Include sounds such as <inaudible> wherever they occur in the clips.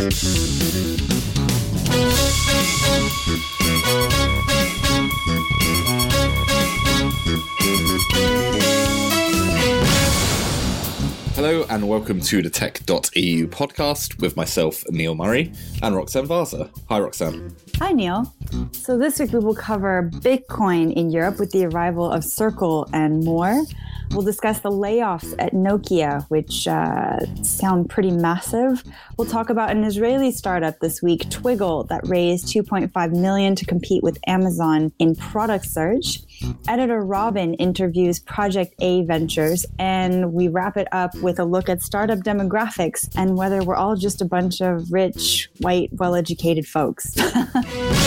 Hello and welcome to the Tech.eu podcast with myself, Neil Murray, and Roxanne Varza. Hi, Roxanne. Hi, Neil. So, this week we will cover Bitcoin in Europe with the arrival of Circle and more. We'll discuss the layoffs at Nokia, which uh, sound pretty massive. We'll talk about an Israeli startup this week, Twiggle, that raised 2.5 million to compete with Amazon in product search. Editor Robin interviews Project A Ventures, and we wrap it up with a look at startup demographics and whether we're all just a bunch of rich, white, well educated folks. <laughs>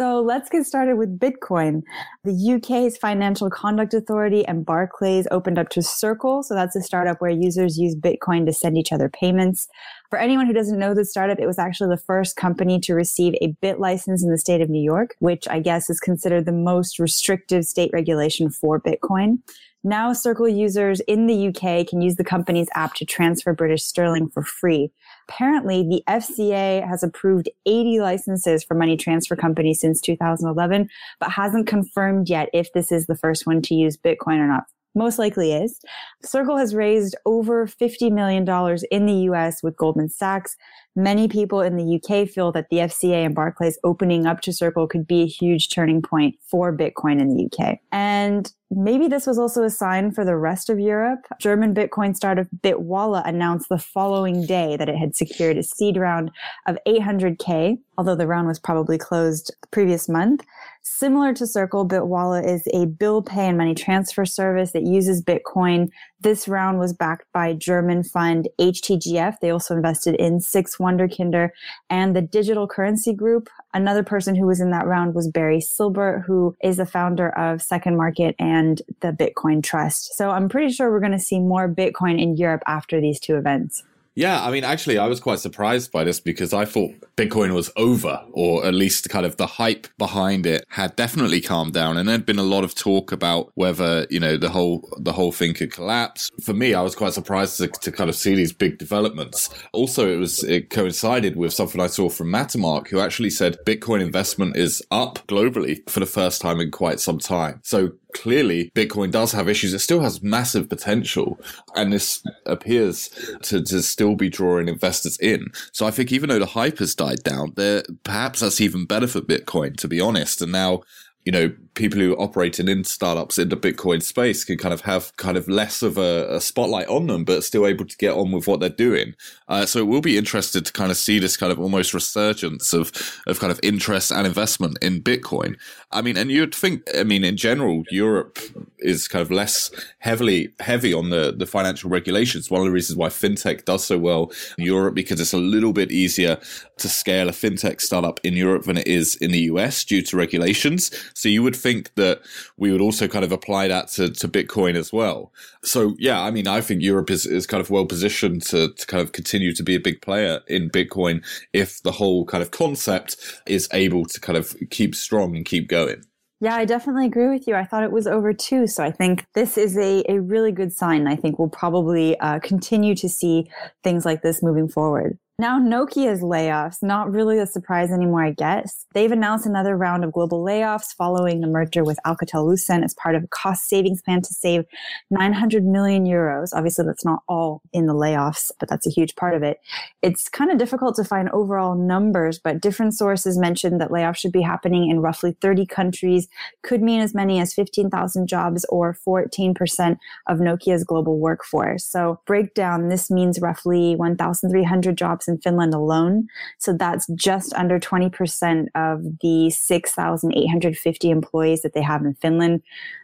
So let's get started with Bitcoin. The UK's Financial Conduct Authority and Barclays opened up to Circle. So that's a startup where users use Bitcoin to send each other payments. For anyone who doesn't know the startup, it was actually the first company to receive a BitLicense in the state of New York, which I guess is considered the most restrictive state regulation for Bitcoin. Now, Circle users in the UK can use the company's app to transfer British sterling for free. Apparently, the FCA has approved 80 licenses for money transfer companies since 2011, but hasn't confirmed yet if this is the first one to use Bitcoin or not most likely is. Circle has raised over $50 million in the US with Goldman Sachs. Many people in the UK feel that the FCA and Barclays opening up to Circle could be a huge turning point for Bitcoin in the UK. And maybe this was also a sign for the rest of Europe. German Bitcoin startup Bitwala announced the following day that it had secured a seed round of 800K, although the round was probably closed the previous month. Similar to Circle, Bitwala is a bill pay and money transfer service that uses Bitcoin. This round was backed by German fund HTGF. They also invested in Six Wunderkinder and the Digital Currency Group. Another person who was in that round was Barry Silbert, who is the founder of Second Market and the Bitcoin Trust. So I'm pretty sure we're going to see more Bitcoin in Europe after these two events. Yeah, I mean, actually, I was quite surprised by this because I thought Bitcoin was over, or at least kind of the hype behind it had definitely calmed down, and there'd been a lot of talk about whether you know the whole the whole thing could collapse. For me, I was quite surprised to, to kind of see these big developments. Also, it was it coincided with something I saw from Mattermark, who actually said Bitcoin investment is up globally for the first time in quite some time. So clearly Bitcoin does have issues. It still has massive potential, and this appears to, to still be drawing investors in. So I think even though the hype has died down, there perhaps that's even better for Bitcoin, to be honest. And now you know, people who are operating in startups in the Bitcoin space can kind of have kind of less of a, a spotlight on them, but still able to get on with what they're doing. Uh, so it will be interested to kind of see this kind of almost resurgence of, of kind of interest and investment in Bitcoin. I mean, and you'd think, I mean, in general, Europe is kind of less heavily heavy on the, the financial regulations. One of the reasons why fintech does so well in Europe, because it's a little bit easier to scale a fintech startup in Europe than it is in the US due to regulations. So you would think that we would also kind of apply that to, to Bitcoin as well. So yeah, I mean, I think Europe is, is kind of well positioned to, to kind of continue to be a big player in Bitcoin if the whole kind of concept is able to kind of keep strong and keep going. Yeah, I definitely agree with you. I thought it was over too. So I think this is a, a really good sign. I think we'll probably uh, continue to see things like this moving forward. Now, Nokia's layoffs, not really a surprise anymore, I guess. They've announced another round of global layoffs following the merger with Alcatel Lucent as part of a cost savings plan to save 900 million euros. Obviously, that's not all in the layoffs, but that's a huge part of it. It's kind of difficult to find overall numbers, but different sources mentioned that layoffs should be happening in roughly 30 countries, could mean as many as 15,000 jobs or 14% of Nokia's global workforce. So breakdown, this means roughly 1,300 jobs in Finland alone. So that's just under 20% of the 6,850 employees that they have in Finland,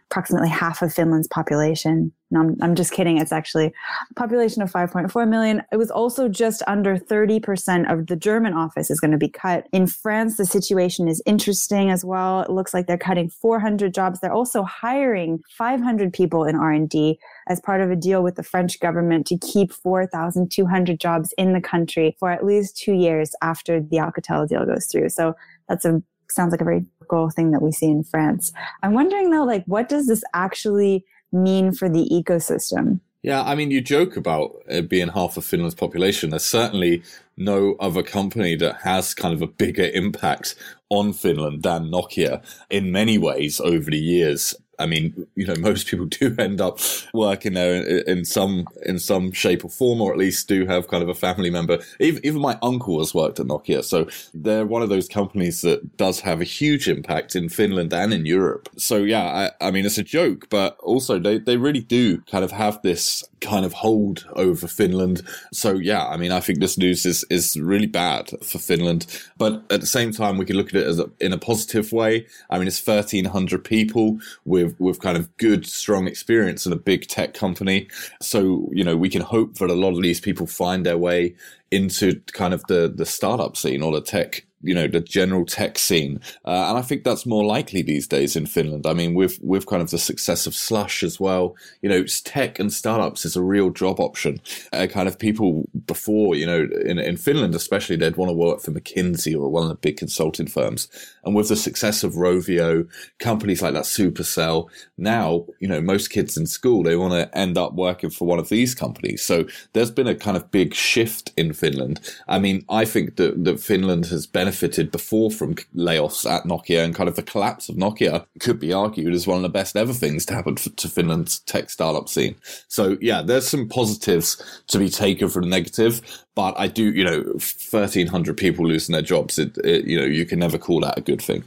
approximately half of Finland's population. No, I'm, I'm just kidding. It's actually a population of 5.4 million. It was also just under 30% of the German office is going to be cut. In France, the situation is interesting as well. It looks like they're cutting 400 jobs. They're also hiring 500 people in R&D as part of a deal with the French government to keep 4,200 jobs in the country for at least two years after the Alcatel deal goes through. So that's a sounds like a very cool thing that we see in France. I'm wondering though, like, what does this actually mean for the ecosystem? Yeah, I mean, you joke about it being half of Finland's population. There's certainly no other company that has kind of a bigger impact on Finland than Nokia in many ways over the years. I mean, you know, most people <laughs> do end up working there in, in, some in some shape or form, or at least do have kind of a family member. Even, even my uncle has worked at Nokia, so they're one of those companies that does have a huge impact in Finland and in Europe. So yeah, I, I mean, it's a joke, but also they they really do kind of have this kind of hold over Finland. So yeah, I mean, I think this news is is really bad for Finland, but at the same time, we can look at it as a, in a positive way. I mean, it's thirteen hundred people with with kind of good, strong experience in a big tech company. So you know, we can hope that a lot of these people find their way into kind of the the startup scene or the tech you know the general tech scene, uh, and I think that's more likely these days in Finland. I mean, with with kind of the success of Slush as well, you know, tech and startups is a real job option. Uh, kind of people before, you know, in in Finland especially, they'd want to work for McKinsey or one of the big consulting firms. And with the success of Rovio, companies like that, Supercell, now you know most kids in school they want to end up working for one of these companies. So there's been a kind of big shift in Finland. I mean, I think that that Finland has benefited benefited before from layoffs at Nokia and kind of the collapse of Nokia could be argued as one of the best ever things to happen to Finland's tech startup scene. So yeah, there's some positives to be taken from the negative, but I do, you know, 1300 people losing their jobs, it, it, you know, you can never call that a good thing.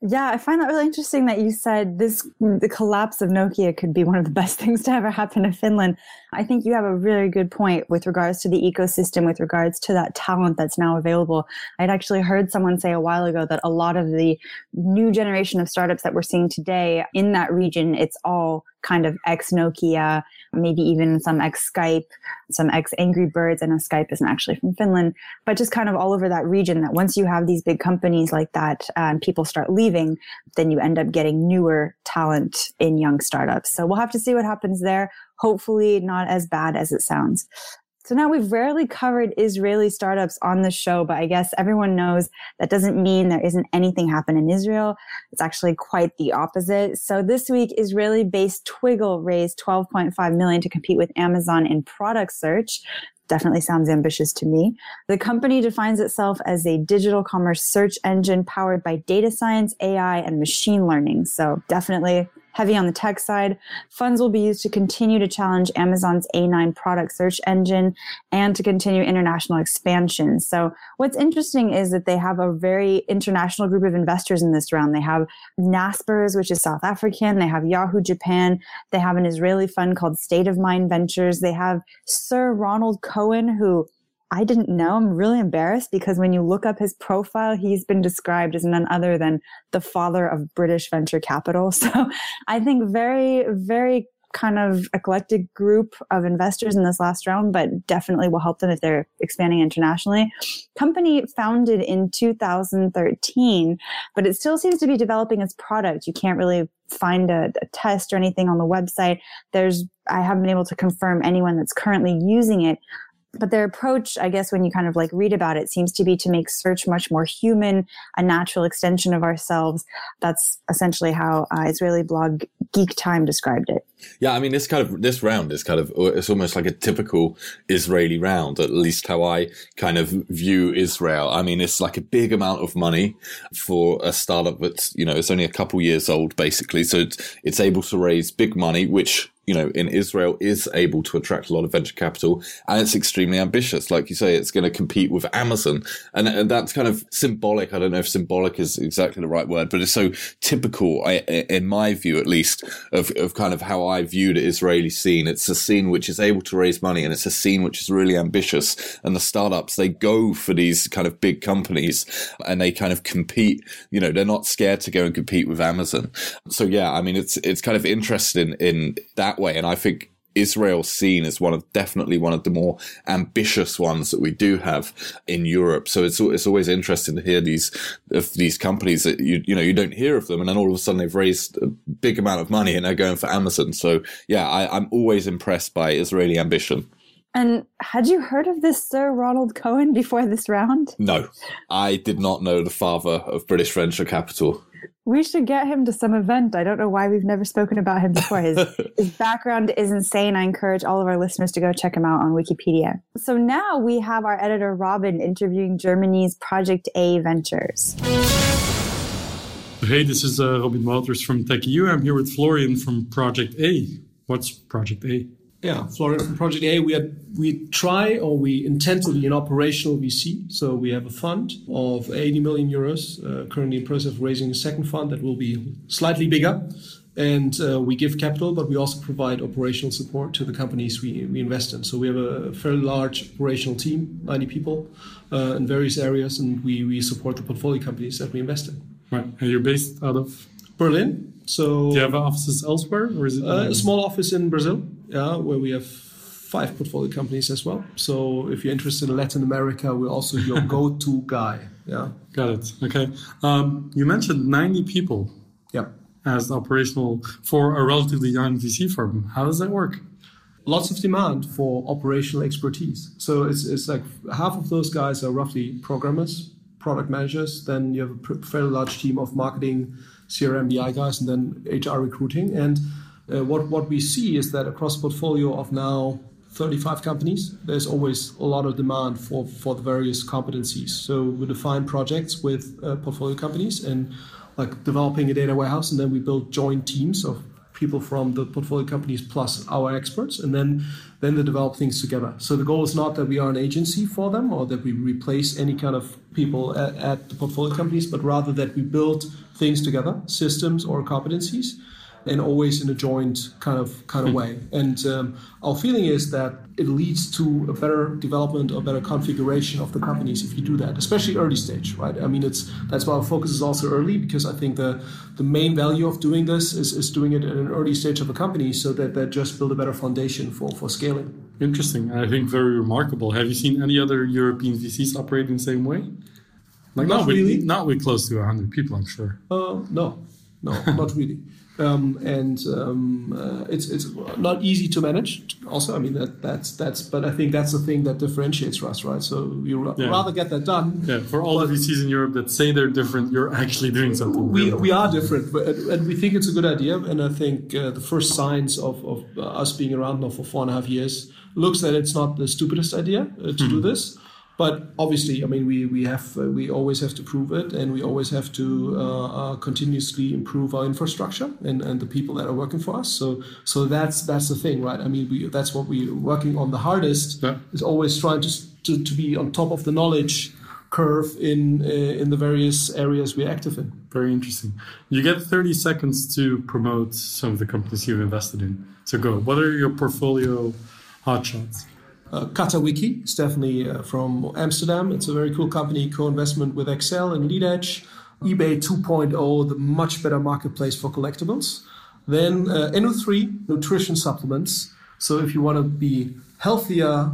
Yeah, I find that really interesting that you said this the collapse of Nokia could be one of the best <laughs> things to ever happen to Finland. I think you have a really good point with regards to the ecosystem, with regards to that talent that's now available. I'd actually heard someone say a while ago that a lot of the new generation of startups that we're seeing today in that region, it's all kind of ex Nokia, maybe even some ex Skype, some ex Angry Birds. I know Skype isn't actually from Finland, but just kind of all over that region that once you have these big companies like that and um, people start leaving, then you end up getting newer talent in young startups. So we'll have to see what happens there. Hopefully not as bad as it sounds. So now we've rarely covered Israeli startups on the show, but I guess everyone knows that doesn't mean there isn't anything happen in Israel. It's actually quite the opposite. So this week, Israeli based Twiggle raised 12.5 million to compete with Amazon in product search definitely sounds ambitious to me. The company defines itself as a digital commerce search engine powered by data science, AI, and machine learning. So definitely heavy on the tech side. Funds will be used to continue to challenge Amazon's A9 product search engine and to continue international expansion. So what's interesting is that they have a very international group of investors in this round. They have Naspers, which is South African. They have Yahoo Japan. They have an Israeli fund called State of Mind Ventures. They have Sir Ronald Cohen, who I didn't know. I'm really embarrassed because when you look up his profile, he's been described as none other than the father of British venture capital. <laughs> So I think very, very kind of eclectic group of investors in this last round, but definitely will help them if they're expanding internationally. Company founded in 2013, but it still seems to be developing its product. You can't really find a, a, test or anything on the website. There's, I haven't been able to confirm anyone that's currently using it, but their approach, I guess, when you kind of like read about it, seems to be to make search much more human, a natural extension of ourselves. That's essentially how uh, Israeli blog Geek Time described it. Yeah, I mean, this kind of this round is kind of it's almost like a typical Israeli round, at least how I kind of view Israel. I mean, it's like a big amount of money for a startup that's you know it's only a couple years old basically, so it's, it's able to raise big money, which you know, in Israel is able to attract a lot of venture capital and it's extremely ambitious. Like you say, it's going to compete with Amazon. And, and that's kind of symbolic. I don't know if symbolic is exactly the right word, but it's so typical, in my view, at least, of, of kind of how I view the Israeli scene. It's a scene which is able to raise money and it's a scene which is really ambitious. And the startups, they go for these kind of big companies and they kind of compete. You know, they're not scared to go and compete with Amazon. So yeah, I mean, it's, it's kind of interesting in that way. And I think Israel's seen as one of definitely one of the more ambitious ones that we do have in Europe. So it's it's always interesting to hear these of these companies that you you know you don't hear of them, and then all of a sudden they've raised a big amount of money and they're going for Amazon. So yeah, I, I'm always impressed by Israeli ambition. And had you heard of this Sir Ronald Cohen before this round? No, I did not know the father of British venture capital. We should get him to some event. I don't know why we've never spoken about him before. His, <laughs> his background is insane. I encourage all of our listeners to go check him out on Wikipedia. So now we have our editor, Robin, interviewing Germany's Project A Ventures. Hey, this is uh, Robin Wauters from TechEU. I'm here with Florian from Project A. What's Project A? Yeah, from Project A. We had, we try or we intend to be an operational VC. So we have a fund of 80 million euros, uh, currently in process of raising a second fund that will be slightly bigger. And uh, we give capital, but we also provide operational support to the companies we, we invest in. So we have a fairly large operational team, 90 people uh, in various areas, and we, we support the portfolio companies that we invest in. Right. And you're based out of Berlin. So do you have offices elsewhere, or is it uh, a small office in Brazil? Yeah, where we have five portfolio companies as well. So if you're interested in Latin America, we're also your <laughs> go-to guy. Yeah. Got it. Okay. Um, you mentioned 90 people. Yeah. As operational for a relatively young VC firm. How does that work? Lots of demand for operational expertise. So it's, it's like half of those guys are roughly programmers, product managers. Then you have a fairly large team of marketing, CRM, BI guys, and then HR recruiting. And what what we see is that across portfolio of now 35 companies, there's always a lot of demand for for the various competencies. So we define projects with uh, portfolio companies and like developing a data warehouse, and then we build joint teams of people from the portfolio companies plus our experts, and then then they develop things together. So the goal is not that we are an agency for them or that we replace any kind of people at, at the portfolio companies, but rather that we build things together, systems or competencies, and always in a joint kind of kind of hmm. way. And um, our feeling is that it leads to a better development or better configuration of the companies if you do that, especially early stage, right? I mean, it's that's why our focus is also early because I think the the main value of doing this is, is doing it at an early stage of a company so that that just build a better foundation for for scaling. Interesting. I think very remarkable. Have you seen any other European VCs operate in the same way? Like not, not really. With, not with close to 100 people, I'm sure. Uh, no, no, not really. Um, and um, uh, it's it's not easy to manage. Also, I mean that that's that's. But I think that's the thing that differentiates us, right? So you yeah. rather get that done. Yeah, for all the VCs in Europe that say they're different, you're actually doing something. We we are different, but, and we think it's a good idea. And I think uh, the first signs of of uh, us being around now for four and a half years looks that it's not the stupidest idea uh, to mm-hmm. do this. But obviously, I mean, we we have uh, we always have to prove it, and we always have to uh, uh, continuously improve our infrastructure and, and the people that are working for us. So so that's that's the thing, right? I mean, we, that's what we're working on the hardest yeah. is always trying to, to to be on top of the knowledge curve in uh, in the various areas we're active in. Very interesting. You get 30 seconds to promote some of the companies you've invested in. So go. What are your portfolio hotshots? Uh, Catawiki definitely uh, from Amsterdam. It's a very cool company, co-investment with Accel and LeadEdge. eBay 2.0, the much better marketplace for collectibles. Then uh, NU3, nutrition supplements. So if you want to be healthier,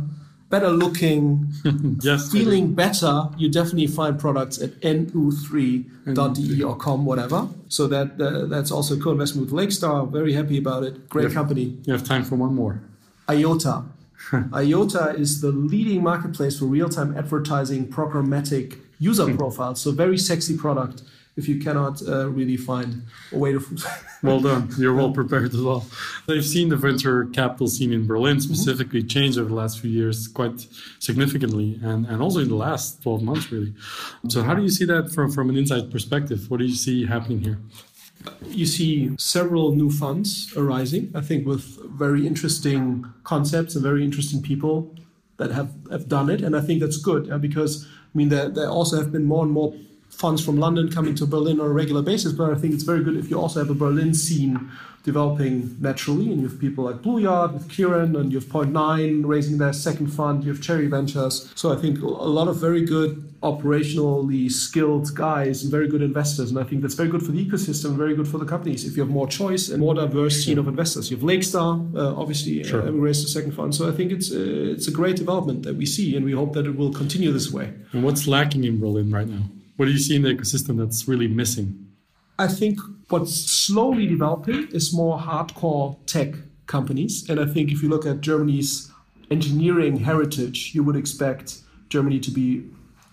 better looking, <laughs> yes, feeling better, you definitely find products at nu3.de or com, whatever. So that uh, that's also co-investment with Lakestar. Very happy about it. Great you have, company. You have time for one more. IOTA. <laughs> IOTA is the leading marketplace for real-time advertising programmatic user hmm. profiles. So very sexy product if you cannot uh, really find a way to. <laughs> well done. You're well prepared as well. I've seen the venture capital scene in Berlin mm-hmm. specifically mm-hmm. change over the last few years quite significantly, and, and also in the last 12 months, really. So, how do you see that from, from an inside perspective? What do you see happening here? You see several new funds arising, I think, with very interesting concepts and very interesting people that have, have done it. And I think that's good because, I mean, there, there also have been more and more funds from London coming to Berlin on a regular basis. But I think it's very good if you also have a Berlin scene developing naturally. And you have people like Blue Yard with Ciarán, and you have Point Nine raising their second fund. You have Cherry Ventures. So I think a lot of very good operationally skilled guys and very good investors. And I think that's very good for the ecosystem, very good for the companies. If you have more choice and more diverse scene of investors, you have Lakestar, uh, obviously, uh, sure. uh, raised a second fund. So I think it's uh, it's a great development that we see, and we hope that it will continue this way. And what's lacking in Berlin right now? What do you see in the ecosystem that's really missing? I think what's slowly developing is more hardcore tech companies. And I think if you look at Germany's engineering heritage, you would expect Germany to be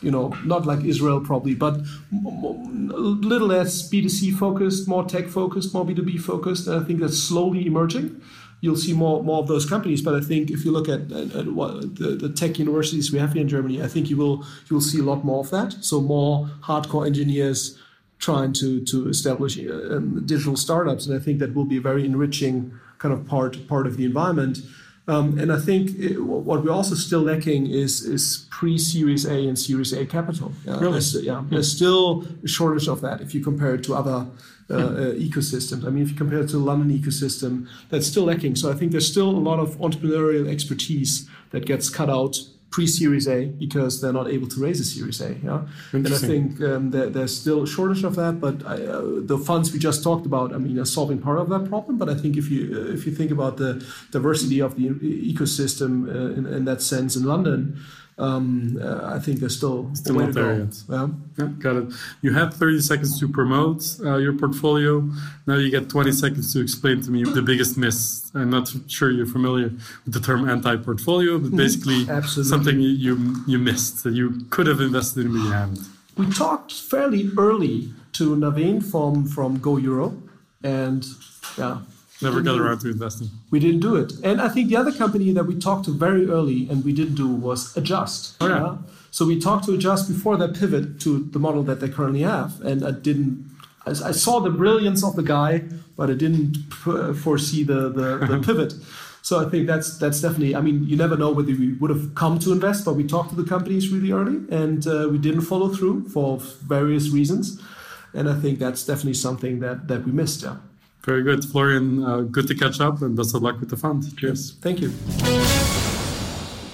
you know, not like Israel probably, but a little less B2C focused, more tech focused, more B2B focused. And I think that's slowly emerging. You'll see more more of those companies, but I think if you look at, at, at what the, the tech universities we have here in Germany, I think you will you will see a lot more of that. So more hardcore engineers trying to to establish um, digital startups, and I think that will be a very enriching kind of part part of the environment. Um, and I think it, what we're also still lacking is is pre-Series A and Series A capital. Yeah, really? there's, yeah, there's still a shortage of that if you compare it to other uh, uh, ecosystems. I mean, if you compare it to the London ecosystem, that's still lacking. So I think there's still a lot of entrepreneurial expertise that gets cut out pre-Series A because they're not able to raise a Series A. Yeah, and I think um, there, there's still a shortage of that. But I, uh, the funds we just talked about, I mean, are solving part of that problem. But I think if you uh, if you think about the diversity of the ecosystem uh, in, in that sense in London um, uh, I think there's still, still not there yet. Yeah. yeah. got it. You had 30 seconds to promote uh, your portfolio. Now you get 20 seconds to explain to me the biggest miss. I'm not sure you're familiar with the term anti-portfolio, but basically something you, you, you missed that you could have invested in but you haven't. We talked fairly early to Naren from from GoEuro, and yeah, Never got around to investing. We didn't do it. And I think the other company that we talked to very early and we didn't do was Adjust. Oh, yeah. So we talked to Adjust before that pivot to the model that they currently have. And I didn't, I, I saw the brilliance of the guy, but I didn't foresee the, the, the <laughs> pivot. So I think that's that's definitely. I mean, you never know whether we would have come to invest, but we talked to the companies really early, and uh, we didn't follow through for various reasons. And I think that's definitely something that that we missed. Yeah. Very good. Florian, uh, good to catch up and best of luck with the fund. Cheers. Thank you.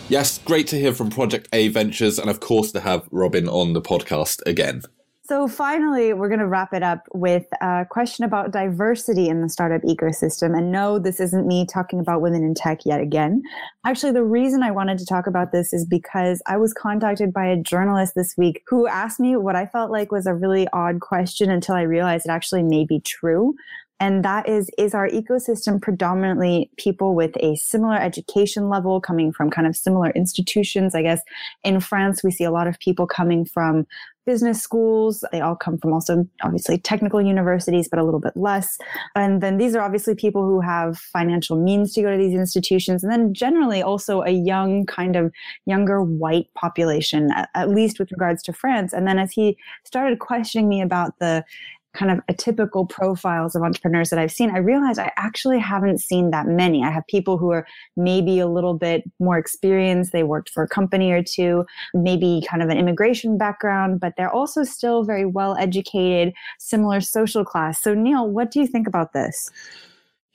Yes, great to hear from Project A Ventures and, of course, to have Robin on the podcast again. So finally, we're going to wrap it up with a question about diversity in the startup ecosystem. And no, this isn't me talking about women in tech yet again. Actually, the reason I wanted to talk about this is because I was contacted by a journalist this week who asked me what I felt like was a really odd question until I realized it actually may be true. And that is, is our ecosystem predominantly people with a similar education level coming from kind of similar institutions? I guess in France, we see a lot of people coming from business schools. They all come from also obviously technical universities, but a little bit less. And then these are obviously people who have financial means to go to these institutions. And then generally also a young kind of younger white population, at least with regards to France. And then as he started questioning me about the kind of atypical profiles of entrepreneurs that I've seen, I realized I actually haven't seen that many. I have people who are maybe a little bit more experienced. They worked for a company or two, maybe kind of an immigration background, but they're also still very well educated, similar social class. So, Neil, what do you think about this?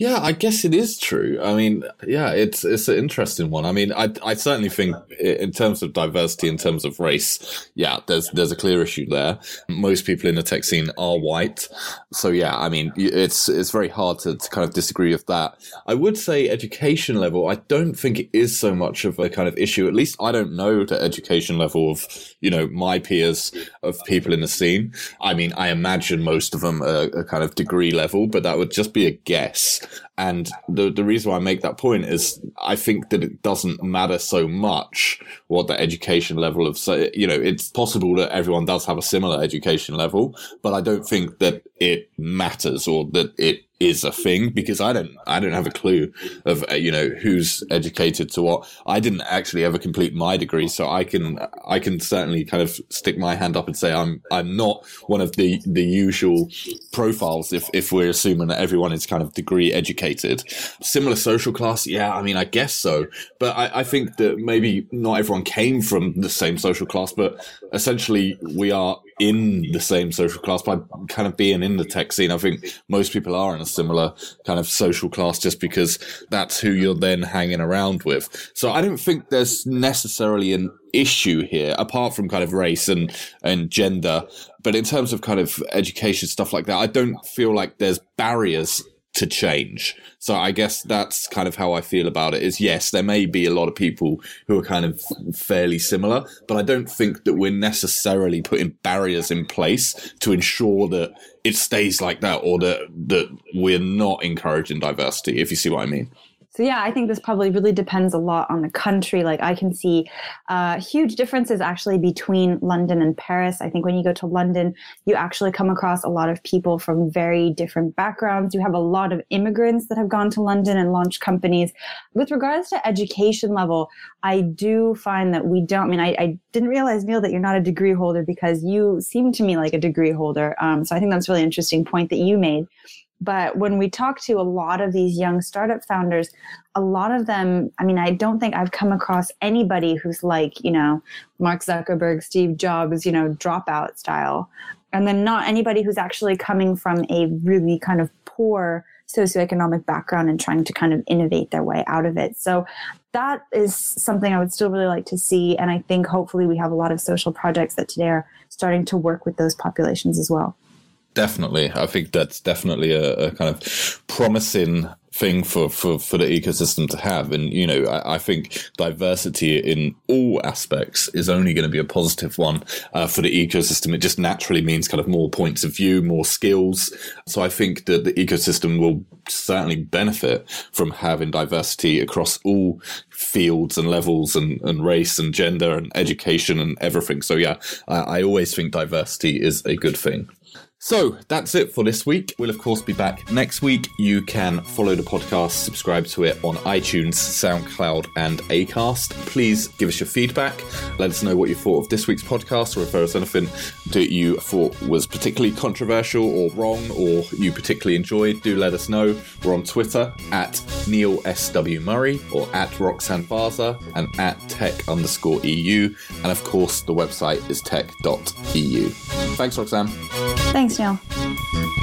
Yeah, I guess it is true. I mean, yeah, it's it's an interesting one. I mean, I I certainly think in terms of diversity, in terms of race, yeah, there's there's a clear issue there. Most people in the tech scene are white, so yeah, I mean, it's it's very hard to, to kind of disagree with that. I would say education level. I don't think it is so much of a kind of issue. At least I don't know the education level of you know my peers of people in the scene. I mean, I imagine most of them are, are kind of degree level, but that would just be a guess. And the the reason why I make that point is I think that it doesn't matter so much what the education level of so you know it's possible that everyone does have a similar education level, but I don't think that it matters or that it is a thing because I don't I don't have a clue of uh, you know who's educated to what. I didn't actually ever complete my degree, so I can I can certainly kind of stick my hand up and say I'm I'm not one of the the usual profiles if if we're assuming that everyone is kind of degree educated. Similar social class, yeah, I mean I guess so, but I, I think that maybe not everyone came from the same social class, but essentially we are in the same social class by kind of being in the tech scene. I think most people are in a similar kind of social class just because that's who you're then hanging around with. So I don't think there's necessarily an issue here apart from kind of race and and gender but in terms of kind of education stuff like that i don't feel like there's barriers to change. So I guess that's kind of how I feel about it is yes, there may be a lot of people who are kind of fairly similar, but I don't think that we're necessarily putting barriers in place to ensure that it stays like that or that, that we're not encouraging diversity, if you see what I mean. So yeah, I think this probably really depends a lot on the country. Like I can see uh, huge differences actually between London and Paris. I think when you go to London, you actually come across a lot of people from very different backgrounds. You have a lot of immigrants that have gone to London and launched companies. With regards to education level, I do find that we don't. I mean, I, I didn't realize Neil that you're not a degree holder because you seem to me like a degree holder. Um, so I think that's a really interesting point that you made. But when we talk to a lot of these young startup founders, a lot of them, I mean, I don't think I've come across anybody who's like, you know, Mark Zuckerberg, Steve Jobs, you know, dropout style. And then not anybody who's actually coming from a really kind of poor socioeconomic background and trying to kind of innovate their way out of it. So that is something I would still really like to see. And I think hopefully we have a lot of social projects that today are starting to work with those populations as well. Definitely. I think that's definitely a, a, kind of promising thing for, for, for the ecosystem to have. And, you know, I, I think diversity in all aspects is only going to be a positive one uh, for the ecosystem. It just naturally means kind of more points of view, more skills. So I think that the ecosystem will certainly benefit from having diversity across all fields and levels and, and race and gender and education and everything. So yeah, I, I always think diversity is a good thing. So that's it for this week. We'll, of course, be back next week. You can follow the podcast, subscribe to it on iTunes, SoundCloud, and Acast. Please give us your feedback. Let us know what you thought of this week's podcast, or if there was anything that you thought was particularly controversial or wrong, or you particularly enjoyed. Do let us know. We're on Twitter at Neil S.W. Murray, or at Roxanne Varza, and at tech underscore EU. And of course, the website is tech.eu. Thanks, Roxanne. Thanks, 行。